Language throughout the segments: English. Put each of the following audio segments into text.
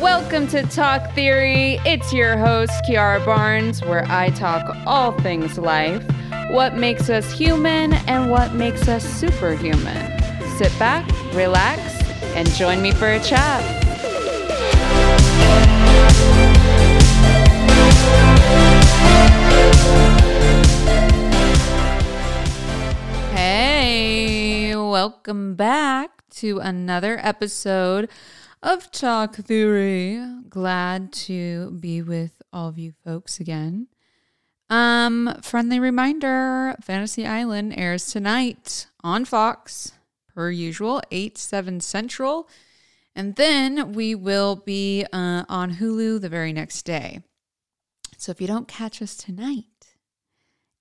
Welcome to Talk Theory. It's your host, Kiara Barnes, where I talk all things life, what makes us human, and what makes us superhuman. Sit back, relax, and join me for a chat. Hey, welcome back to another episode of Talk Theory. Glad to be with all of you folks again. Um, friendly reminder Fantasy Island airs tonight on Fox, per usual, 8 7 Central. And then we will be uh, on Hulu the very next day. So if you don't catch us tonight,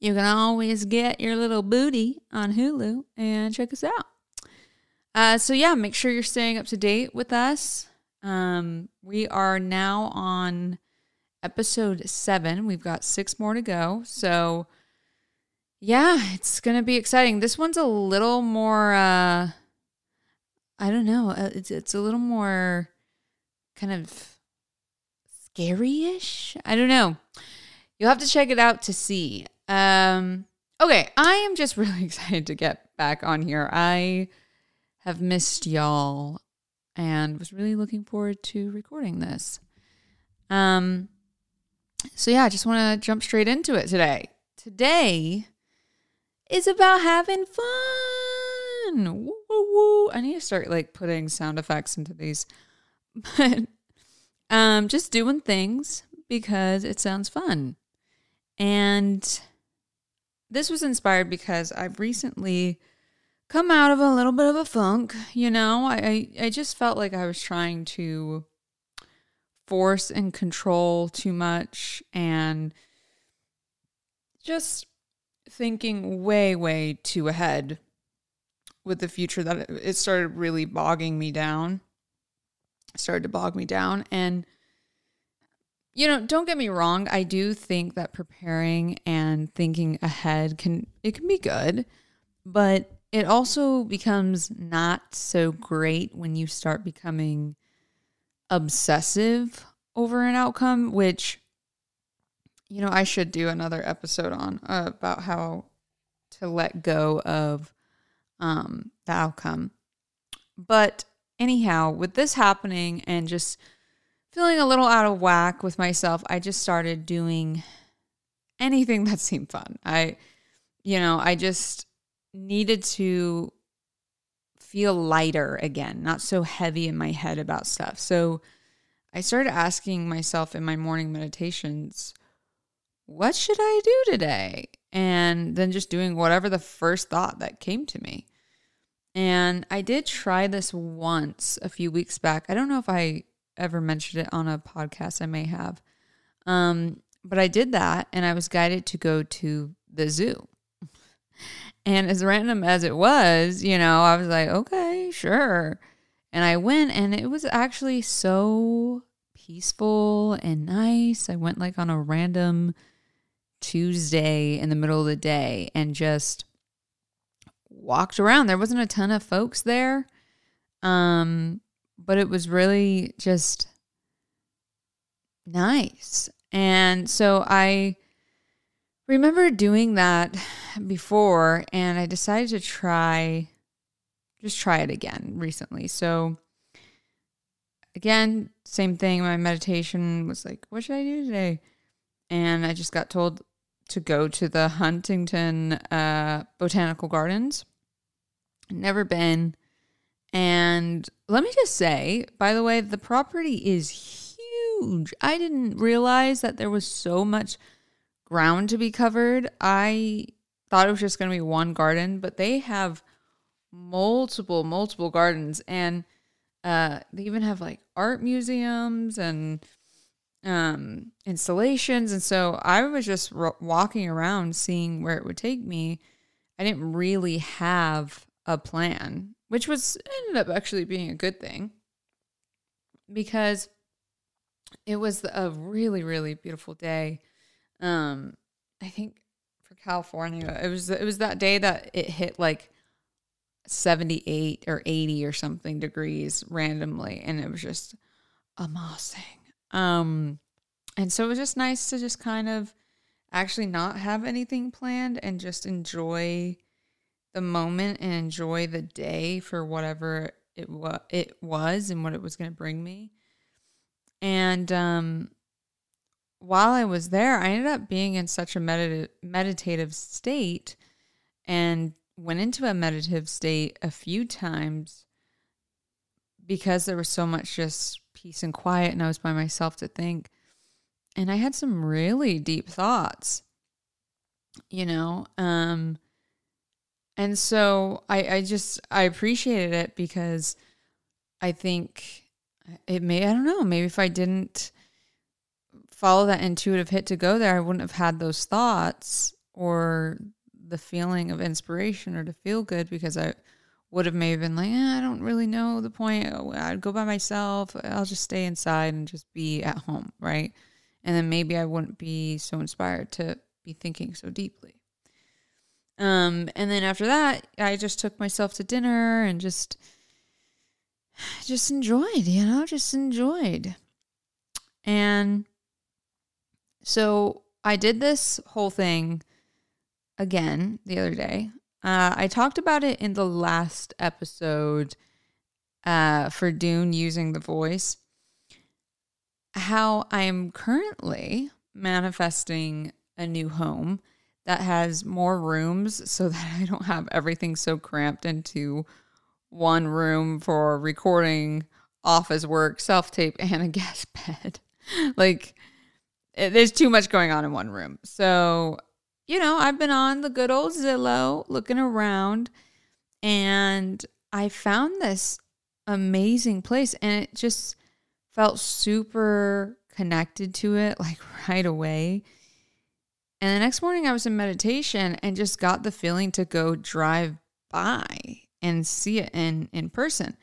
you can always get your little booty on Hulu and check us out. Uh, so yeah, make sure you're staying up to date with us. Um, we are now on episode seven. We've got six more to go. So yeah, it's gonna be exciting. This one's a little more. Uh, I don't know. uh, It's it's a little more kind of scary-ish. I don't know. You'll have to check it out to see. Um, okay, I am just really excited to get back on here. I have missed y'all and was really looking forward to recording this. Um, so yeah, I just want to jump straight into it today. Today is about having fun. Woo, woo, woo. I need to start like putting sound effects into these, but um, just doing things because it sounds fun. And this was inspired because I've recently come out of a little bit of a funk. You know, I, I, I just felt like I was trying to force and control too much and just thinking way, way too ahead with the future that it, started really bogging me down. It started to bog me down. And, you know, don't get me wrong. I do think that preparing and thinking ahead can, it can be good, but it also becomes not so great when you start becoming obsessive over an outcome, which, you know, I should do another episode on uh, about how to let go of um, the outcome. But anyhow, with this happening and just feeling a little out of whack with myself, I just started doing anything that seemed fun. I, you know, I just needed to feel lighter again, not so heavy in my head about stuff. So I started asking myself in my morning meditations, what should I do today? And then just doing whatever the first thought that came to me. And I did try this once a few weeks back. I don't know if I ever mentioned it on a podcast. I may have. Um, but I did that and I was guided to go to the zoo. And as random as it was, you know, I was like, okay, sure. And I went and it was actually so peaceful and nice. I went like on a random Tuesday in the middle of the day and just walked around. There wasn't a ton of folks there. Um, but it was really just nice. And so I remember doing that before and I decided to try just try it again recently. So again, same thing. My meditation was like, what should I do today? And I just got told to go to the Huntington uh, Botanical Gardens. Never been. And let me just say, by the way, the property is huge. I didn't realize that there was so much ground to be covered. I thought it was just going to be one garden, but they have multiple, multiple gardens. And uh, they even have like art museums and um, installations. And so I was just ro- walking around seeing where it would take me. I didn't really have a plan, which was ended up actually being a good thing because it was a really, really beautiful day. Um, I think for California, it was it was that day that it hit like 78 or 80 or something degrees randomly and it was just amassing. Um, and so it was just nice to just kind of actually not have anything planned and just enjoy the moment and enjoy the day for whatever it was it was and what it was going to bring me. And um while I was there, I ended up being in such a medit- meditative state and went into a meditative state a few times because there was so much just peace and quiet and I was by myself to think. And I had some really deep thoughts, you know. Um and so I I just I appreciated it because I think it may I don't know, maybe if I didn't follow that intuitive hit to go there, I wouldn't have had those thoughts or the feeling of inspiration or to feel good because I would have maybe been like, eh, I don't really know the point. I'd go by myself. I'll just stay inside and just be at home, right? And then maybe I wouldn't be so inspired to be thinking so deeply. Um, and then after that, I just took myself to dinner and just just enjoyed, you know, just enjoyed. And so I did this whole thing again the other day. Uh, I talked about it in the last episode uh, for Dune using the voice. How I'm currently manifesting a new home that has more rooms so that I don't have everything so cramped into one room for recording office work, self tape, and a guest bed. like, there's too much going on in one room. So you know, I've been on the good old Zillow looking around and I found this amazing place and it just felt super connected to it like right away. And the next morning I was in meditation and just got the feeling to go drive by and see it in in person.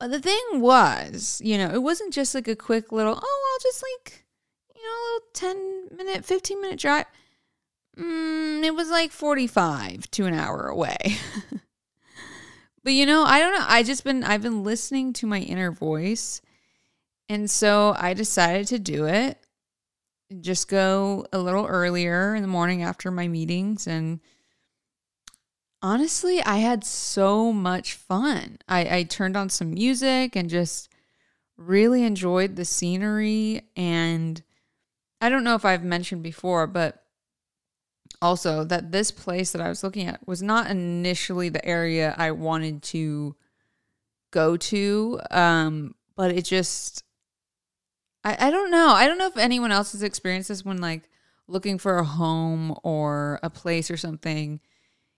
But the thing was, you know, it wasn't just like a quick little, oh, I'll just like, you know, a little 10 minute, 15 minute drive Mm, it was like 45 to an hour away. but you know, I don't know. I just been I've been listening to my inner voice. And so I decided to do it. Just go a little earlier in the morning after my meetings and honestly, I had so much fun. I, I turned on some music and just really enjoyed the scenery. And I don't know if I've mentioned before, but also that this place that I was looking at was not initially the area I wanted to go to. Um, but it just I, I don't know. I don't know if anyone else has experienced this when like looking for a home or a place or something.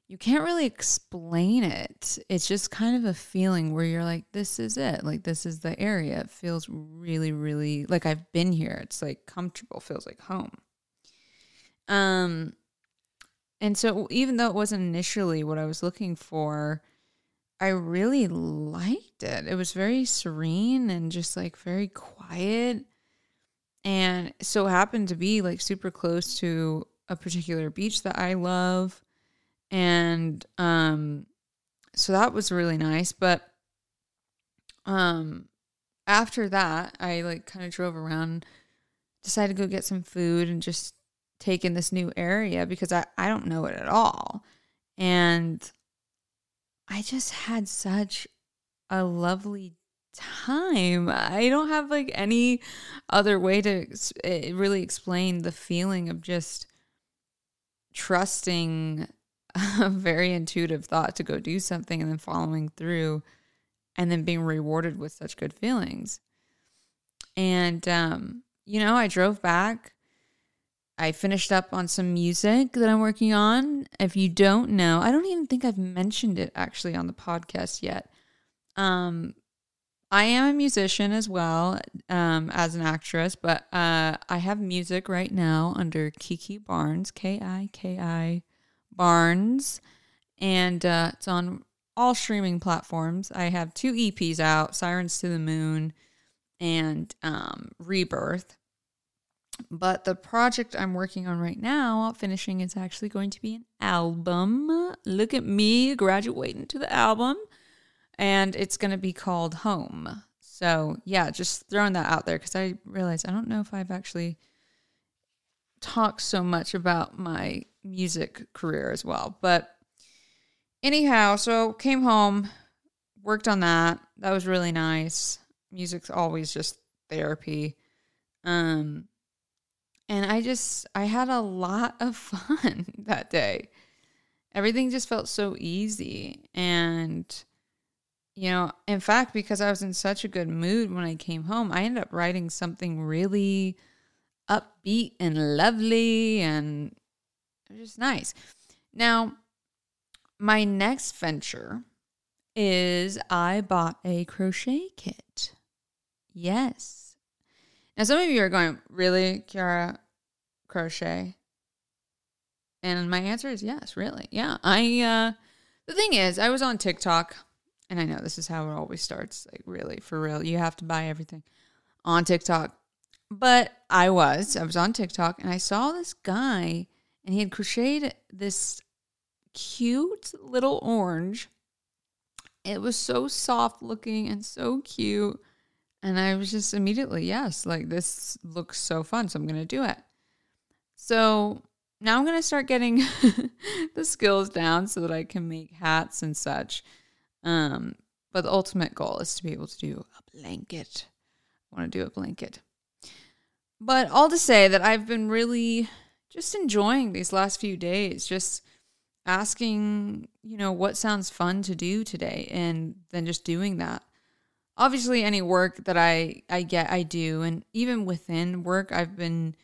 You can't really explain it. It's just kind of a feeling where you're like, this is it. Like, this is the area. It feels really, really like I've been here. It's like comfortable, feels like home. Um, and so, even though it wasn't initially what I was looking for, I really liked it. It was very serene and just like very quiet. And so happened to be like super close to a particular beach that I love. And um so that was really nice, but um after that, I like kind of drove around, decided to go get some food and just take in this new area because I, I don't know it at all. And I just had such a lovely time. I don't have like any other way to eh, really explain the feeling of just trusting a very intuitive thought to go do something and then following through and then being rewarded with such good feelings. And um, you know, I drove back I finished up on some music that I'm working on. If you don't know, I don't even think I've mentioned it actually on the podcast yet. Um, I am a musician as well um, as an actress, but uh, I have music right now under Kiki Barnes, K I K I Barnes, and uh, it's on all streaming platforms. I have two EPs out Sirens to the Moon and um, Rebirth. But the project I'm working on right now, finishing, is actually going to be an album. Look at me graduating to the album. And it's going to be called Home. So, yeah, just throwing that out there because I realized I don't know if I've actually talked so much about my music career as well. But anyhow, so came home, worked on that. That was really nice. Music's always just therapy. Um, and I just, I had a lot of fun that day. Everything just felt so easy. And, you know, in fact, because I was in such a good mood when I came home, I ended up writing something really upbeat and lovely and just nice. Now, my next venture is I bought a crochet kit. Yes. Now, some of you are going, really, Kiara, crochet? And my answer is yes, really. Yeah. I, uh, the thing is, I was on TikTok, and I know this is how it always starts. Like, really, for real, you have to buy everything on TikTok. But I was, I was on TikTok, and I saw this guy, and he had crocheted this cute little orange. It was so soft looking and so cute. And I was just immediately, yes, like this looks so fun. So I'm going to do it. So now I'm going to start getting the skills down so that I can make hats and such. Um, but the ultimate goal is to be able to do a blanket. I want to do a blanket. But all to say that I've been really just enjoying these last few days, just asking, you know, what sounds fun to do today and then just doing that. Obviously any work that I I get I do and even within work I've been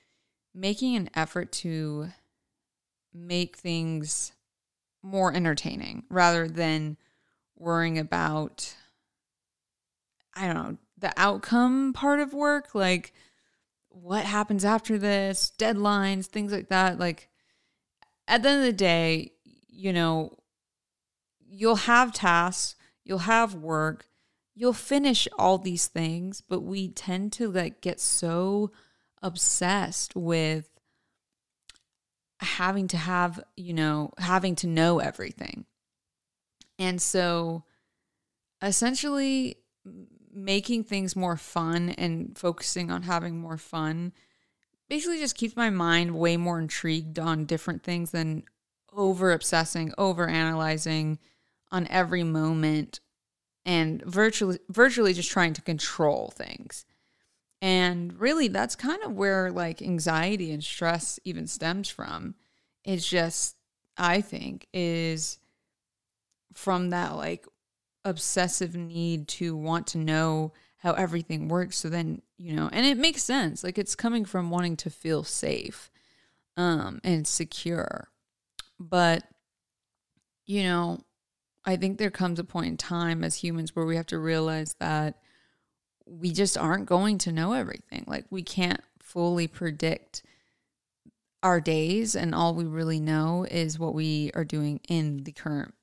making an effort to make things more entertaining rather than worrying about I don't know, the outcome part of work like what happens after this, deadlines, things like that. Like at the end of the day, you know, you'll have tasks, you'll have work, you'll finish all these things, but we tend to like get so obsessed with having to have, you know, having to know everything. And so essentially making things more fun and focusing on having more fun basically just keeps my mind way more intrigued on different things than over obsessing, over analyzing on every moment and virtually virtually just trying to control things. And really that's kind of where like anxiety and stress even stems from. It's just I think is from that like obsessive need to want to know how everything works. So then you know and it makes sense. Like it's coming from wanting to feel safe um and secure. But you know i think there comes a point in time as humans where we have to realize that we just aren't going to know everything. Like we can't fully predict our days and all we really know is what we are doing in the current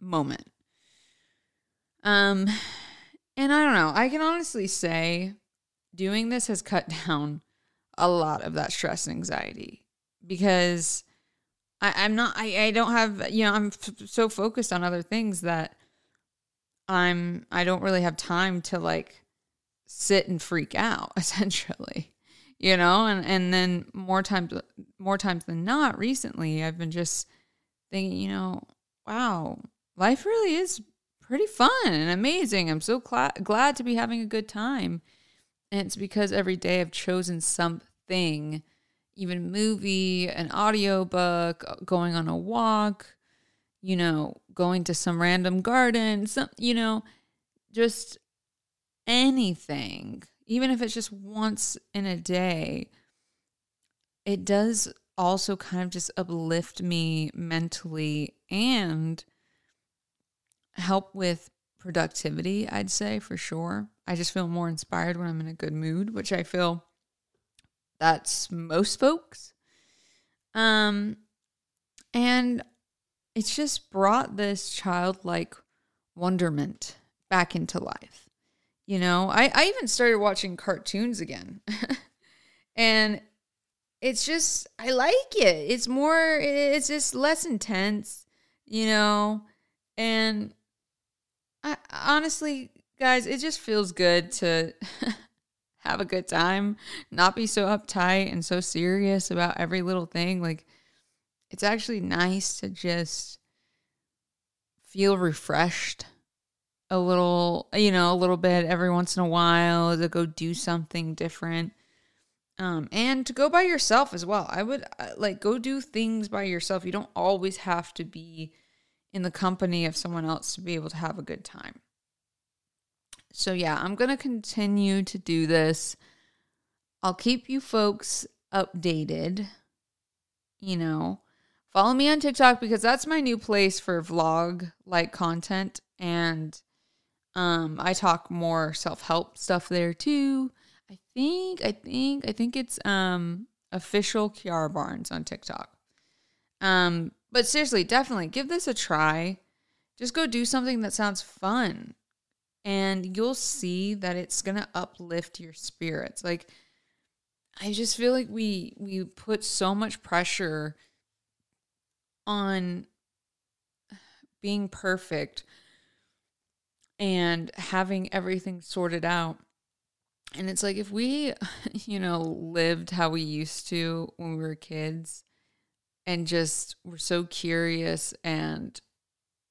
moment um, and I don't know. I can honestly say doing this has cut down a lot of that stress and anxiety because I, I'm not, I, I don't have, you know, I'm f- so focused on other things that I'm, I don't really have time to like sit and freak out essentially, you know, and, and then more times, more times than not recently, I've been just thinking, you know, wow, life really is pretty fun and amazing. I'm so cl- glad to be having a good time. And it's because every day I've chosen something, even movie, an audiobook, uh, going on a walk, you know, going to some random garden, some, you know, just anything, even if it's just once in a day, it does also kind of just uplift me mentally and help with productivity, I'd say for sure. I just feel more inspired when I'm in a good mood, which I feel that's most folks. Um and it's just brought this childlike wonderment back into life. You know, I, I even started watching cartoons again. and it's just I like it. It's more it's just less intense, you know, and I honestly guys, it just feels good to have a good time, not be so uptight and so serious about every little thing. Like, it's actually nice to just feel refreshed a little, you know, a little bit every once in a while to go do something different. Um, and to go by yourself as well. I would uh, like go do things by yourself. You don't always have to be in the company of someone else to be able to have a good time. So, yeah, I'm going to continue to do this. I'll keep you folks updated. You know, follow me on TikTok because that's my new place for vlog like content. And um, I talk more self help stuff there too. I think, I think, I think it's um official Kiara Barnes on TikTok. Um, but seriously, definitely give this a try. Just go do something that sounds fun and you'll see that it's going to uplift your spirits. Like I just feel like we we put so much pressure on being perfect and having everything sorted out. And it's like if we, you know, lived how we used to when we were kids and just were so curious and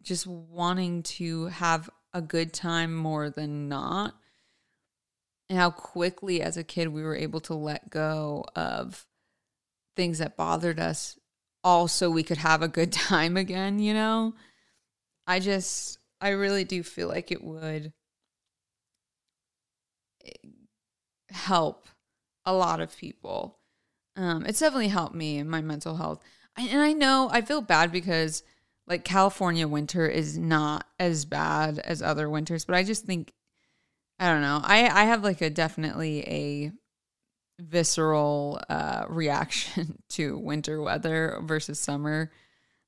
just wanting to have a good time more than not. And how quickly as a kid we were able to let go of things that bothered us all so we could have a good time again, you know? I just, I really do feel like it would help a lot of people. Um, it's definitely helped me in my mental health. And I know I feel bad because like California winter is not as bad as other winters, but I just think I don't know. I I have like a definitely a visceral uh reaction to winter weather versus summer.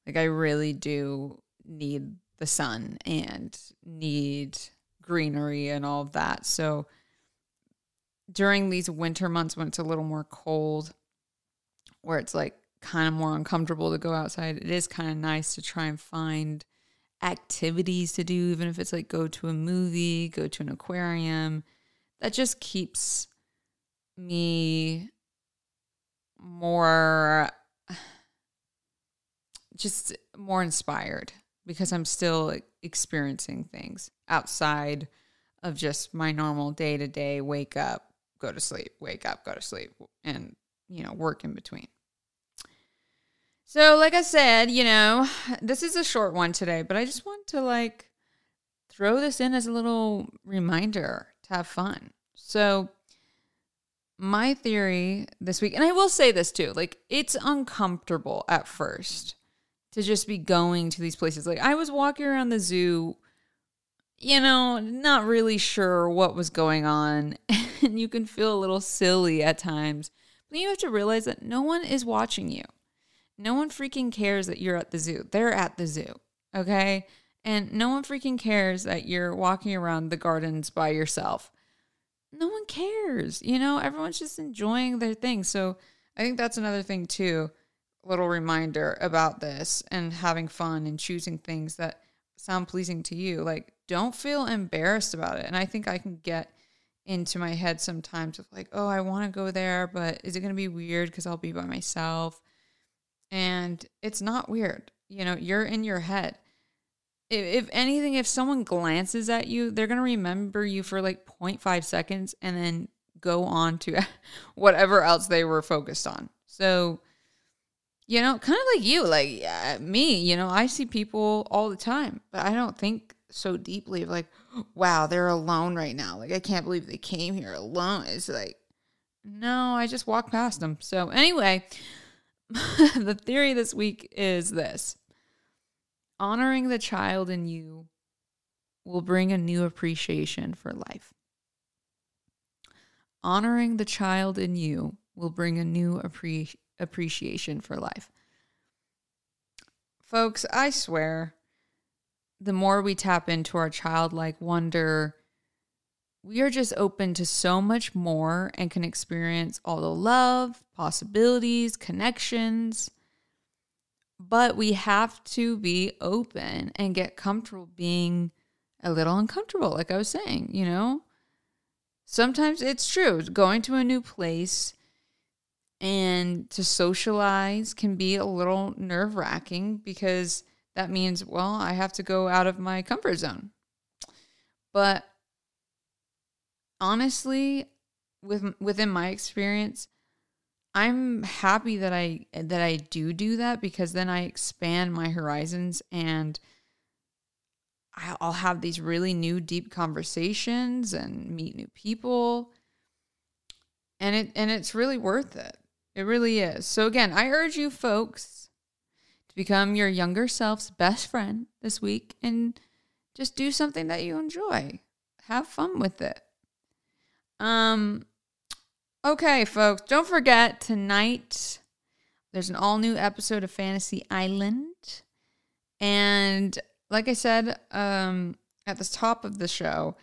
Like I really do need the sun and need greenery and all of that. So during these winter months when it's a little more cold where it's like kind of more uncomfortable to go outside, it is kind of nice to try and find activities to do, even if it's like go to a movie, go to an aquarium. That just keeps me more just more inspired because I'm still experiencing things outside of just my normal day to day wake up, go to sleep, wake up, go to sleep, and, you know, work in between. So, like I said, you know, this is a short one today, but I just want to like throw this in as a little reminder to have fun. So, my theory this week, and I will say this too, like it's uncomfortable at first to just be going to these places. Like I was walking around the zoo, you know, not really sure what was going on, and you can feel a little silly at times. But you have to realize that no one is watching you. No one freaking cares that you're at the zoo. They're at the zoo. Okay. And no one freaking cares that you're walking around the gardens by yourself. No one cares. You know, everyone's just enjoying their thing. So I think that's another thing, too. Little reminder about this and having fun and choosing things that sound pleasing to you. Like, don't feel embarrassed about it. And I think I can get into my head sometimes of like, oh, I want to go there, but is it going to be weird because I'll be by myself? And it's not weird. You know, you're in your head. If, if anything, if someone glances at you, they're going to remember you for like 0.5 seconds and then go on to whatever else they were focused on. So, you know, kind of like you, like yeah, me, you know, I see people all the time, but I don't think so deeply of like, wow, they're alone right now. Like, I can't believe they came here alone. It's like, no, I just walked past them. So, anyway, the theory this week is this honoring the child in you will bring a new appreciation for life. Honoring the child in you will bring a new appre- appreciation for life. Folks, I swear, the more we tap into our childlike wonder, we are just open to so much more and can experience all the love, possibilities, connections. But we have to be open and get comfortable being a little uncomfortable, like I was saying, you know? Sometimes it's true. Going to a new place and to socialize can be a little nerve wracking because that means, well, I have to go out of my comfort zone. But honestly, with within my experience, I'm happy that I that I do do that because then I expand my horizons and I'll have these really new deep conversations and meet new people. And it and it's really worth it. It really is. So again, I urge you folks to become your younger self's best friend this week and just do something that you enjoy. Have fun with it. Um okay, folks, don't forget tonight there's an all new episode of Fantasy Island. And like I said um, at the top of the show,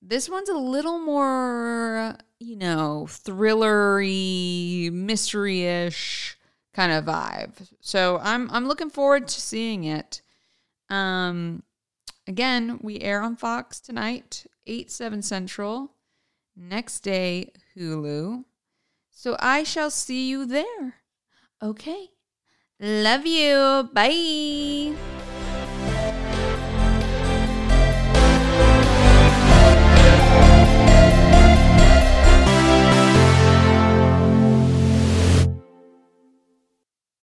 this one's a little more, you know, thrillery, mystery-ish kind of vibe. So I'm I'm looking forward to seeing it. Um, again, we air on Fox tonight, eight seven central. Next day, Hulu. So I shall see you there. Okay. Love you. Bye.